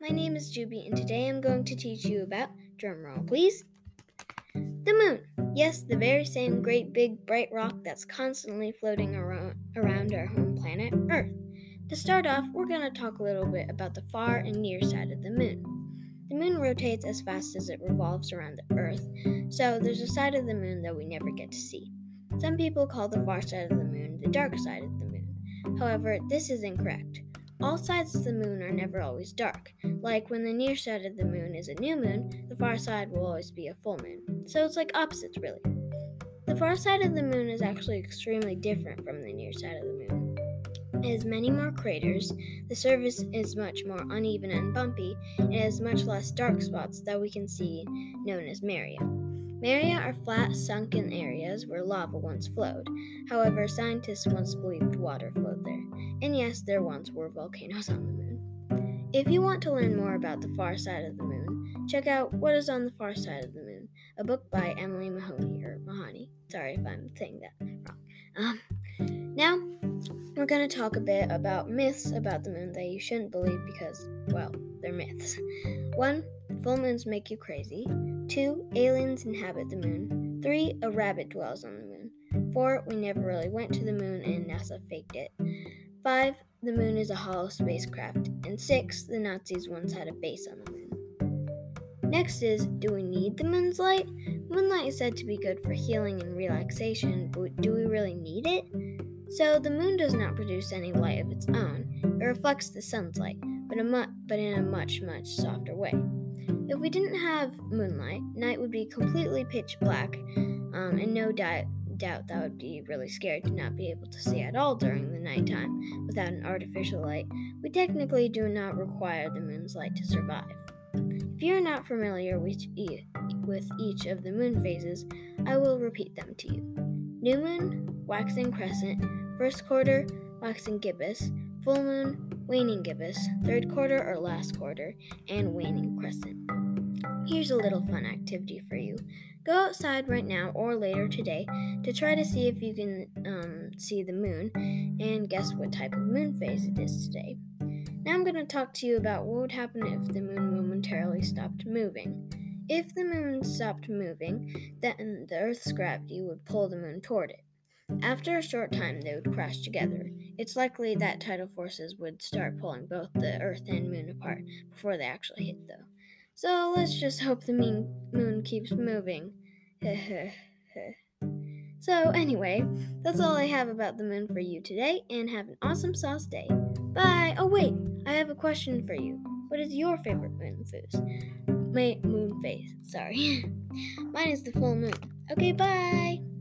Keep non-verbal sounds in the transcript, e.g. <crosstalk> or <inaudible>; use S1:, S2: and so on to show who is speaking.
S1: my name is Jubi, and today I'm going to teach you about, drumroll please, the moon. Yes, the very same great big bright rock that's constantly floating around our home planet, Earth. To start off, we're going to talk a little bit about the far and near side of the moon. The moon rotates as fast as it revolves around the Earth, so there's a side of the moon that we never get to see. Some people call the far side of the moon the dark side of the moon. However, this is incorrect. All sides of the moon are never always dark. Like when the near side of the moon is a new moon, the far side will always be a full moon. So it's like opposites, really. The far side of the moon is actually extremely different from the near side of the moon. It has many more craters, the surface is much more uneven and bumpy, and it has much less dark spots that we can see, known as Maria. Maria are flat, sunken areas where lava once flowed. However, scientists once believed water flowed there. And yes, there once were volcanoes on the moon. If you want to learn more about the far side of the moon, check out What is on the Far Side of the Moon, a book by Emily Mahoney or Mahoney. Sorry if I'm saying that wrong. Um, we're going to talk a bit about myths about the moon that you shouldn't believe because, well, they're myths. One, full moons make you crazy. 2. Aliens inhabit the moon. 3. A rabbit dwells on the moon. 4. We never really went to the moon and NASA faked it. 5. The moon is a hollow spacecraft. And 6. The Nazis once had a base on the moon. Next is Do we need the moon's light? Moonlight is said to be good for healing and relaxation, but do we really need it? So, the moon does not produce any light of its own. It reflects the sun's light, but, mu- but in a much, much softer way. If we didn't have moonlight, night would be completely pitch black, um, and no doubt, doubt that would be really scary to not be able to see at all during the nighttime without an artificial light. We technically do not require the moon's light to survive. If you're not familiar with, with each of the moon phases, I will repeat them to you. New moon, waxing crescent, first quarter, waxing gibbous, full moon, waning gibbous, third quarter or last quarter, and waning crescent. Here's a little fun activity for you. Go outside right now or later today to try to see if you can um, see the moon and guess what type of moon phase it is today. Now I'm going to talk to you about what would happen if the moon momentarily stopped moving. If the moon stopped moving, then the Earth's gravity would pull the moon toward it. After a short time, they would crash together. It's likely that tidal forces would start pulling both the Earth and Moon apart before they actually hit, though. So let's just hope the moon keeps moving. <laughs> so, anyway, that's all I have about the moon for you today, and have an awesome sauce day. Bye! Oh, wait, I have a question for you. What is your favorite moon phase? My moon phase, sorry. <laughs> Mine is the full moon. Okay, bye!